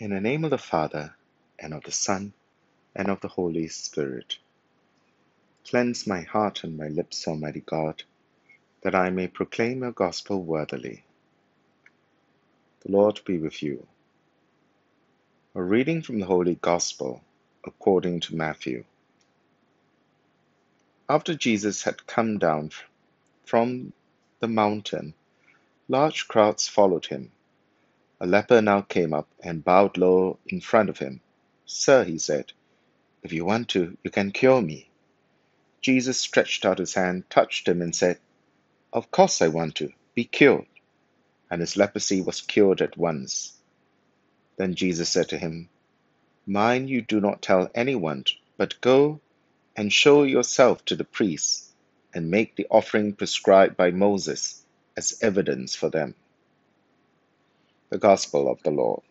In the name of the Father, and of the Son, and of the Holy Spirit. Cleanse my heart and my lips, Almighty God, that I may proclaim your gospel worthily. The Lord be with you. A reading from the Holy Gospel according to Matthew. After Jesus had come down from the mountain, large crowds followed him. A leper now came up and bowed low in front of him. Sir, he said, if you want to, you can cure me. Jesus stretched out his hand, touched him, and said, Of course I want to. Be cured. And his leprosy was cured at once. Then Jesus said to him, Mind you do not tell anyone, but go and show yourself to the priests, and make the offering prescribed by Moses as evidence for them. The Gospel of the Lord.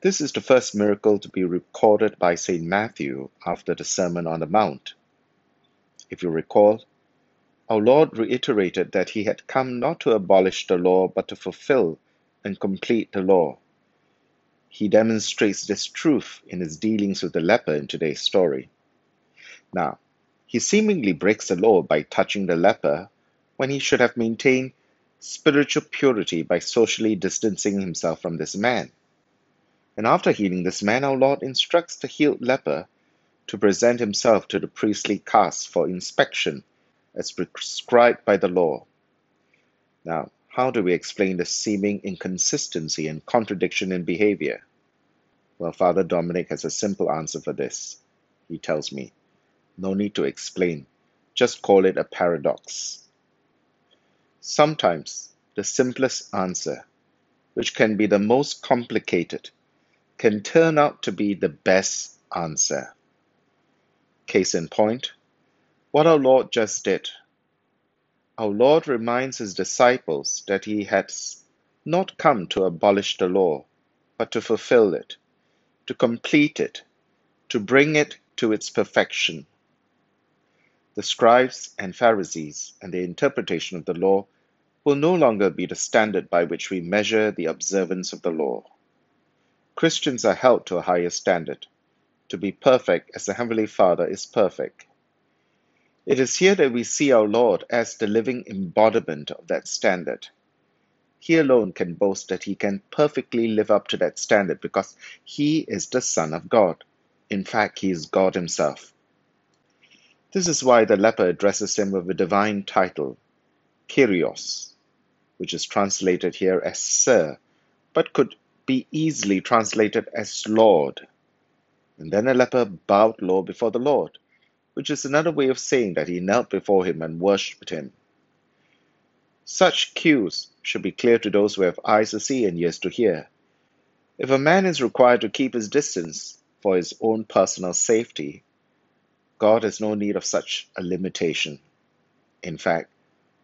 This is the first miracle to be recorded by St. Matthew after the Sermon on the Mount. If you recall, our Lord reiterated that he had come not to abolish the law but to fulfill and complete the law. He demonstrates this truth in his dealings with the leper in today's story. Now, he seemingly breaks the law by touching the leper when he should have maintained spiritual purity by socially distancing himself from this man. And after healing this man, our Lord instructs the healed leper to present himself to the priestly caste for inspection as prescribed by the law. Now, how do we explain the seeming inconsistency and contradiction in behavior? Well, Father Dominic has a simple answer for this. He tells me, no need to explain, just call it a paradox. Sometimes the simplest answer, which can be the most complicated, can turn out to be the best answer. Case in point, what our Lord just did. Our Lord reminds his disciples that he had not come to abolish the law, but to fulfill it, to complete it, to bring it to its perfection. The scribes and Pharisees and the interpretation of the law will no longer be the standard by which we measure the observance of the law. Christians are held to a higher standard, to be perfect as the Heavenly Father is perfect. It is here that we see our Lord as the living embodiment of that standard. He alone can boast that he can perfectly live up to that standard because he is the Son of God. In fact, he is God himself. This is why the leper addresses him with a divine title, Kyrios, which is translated here as Sir, but could be easily translated as Lord. And then a leper bowed low before the Lord, which is another way of saying that he knelt before him and worshipped him. Such cues should be clear to those who have eyes to see and ears to hear. If a man is required to keep his distance for his own personal safety, God has no need of such a limitation. In fact,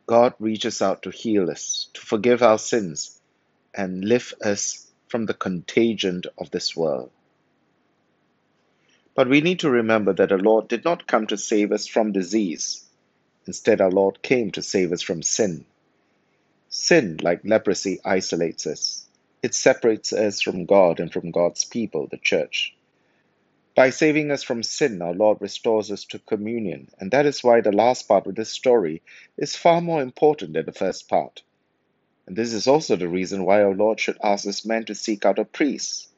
God reaches out to heal us, to forgive our sins, and lift us from the contagion of this world. But we need to remember that the Lord did not come to save us from disease. Instead, our Lord came to save us from sin. Sin, like leprosy, isolates us. It separates us from God and from God's people, the church. By saving us from sin, our Lord restores us to communion, and that is why the last part of this story is far more important than the first part. And this is also the reason why our Lord should ask this man to seek out a priest.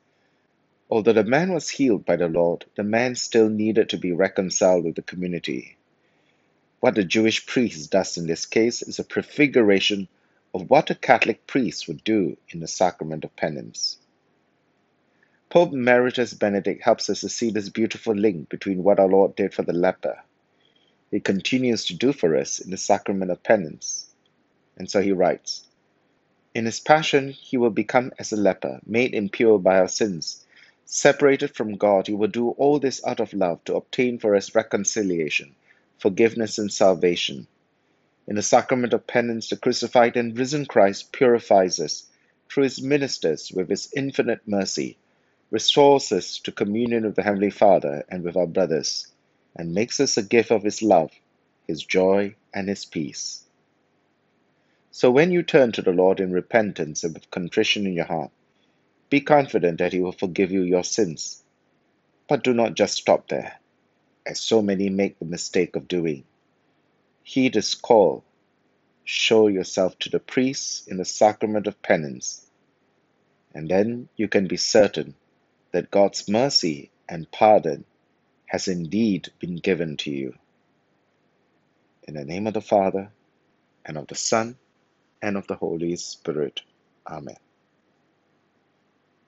Although the man was healed by the Lord, the man still needed to be reconciled with the community. What the Jewish priest does in this case is a prefiguration of what a Catholic priest would do in the sacrament of penance. Pope Emeritus Benedict helps us to see this beautiful link between what our Lord did for the leper. He continues to do for us in the sacrament of penance. And so he writes in his passion he will become as a leper, made impure by our sins. Separated from God, he will do all this out of love to obtain for us reconciliation, forgiveness, and salvation. In the sacrament of penance, the crucified and risen Christ purifies us through his ministers with his infinite mercy, restores us to communion with the Heavenly Father and with our brothers, and makes us a gift of his love, his joy, and his peace. So when you turn to the Lord in repentance and with contrition in your heart, be confident that He will forgive you your sins. But do not just stop there, as so many make the mistake of doing. Heed His call. Show yourself to the priest in the sacrament of penance, and then you can be certain that God's mercy and pardon has indeed been given to you. In the name of the Father, and of the Son, and of the Holy Spirit. Amen.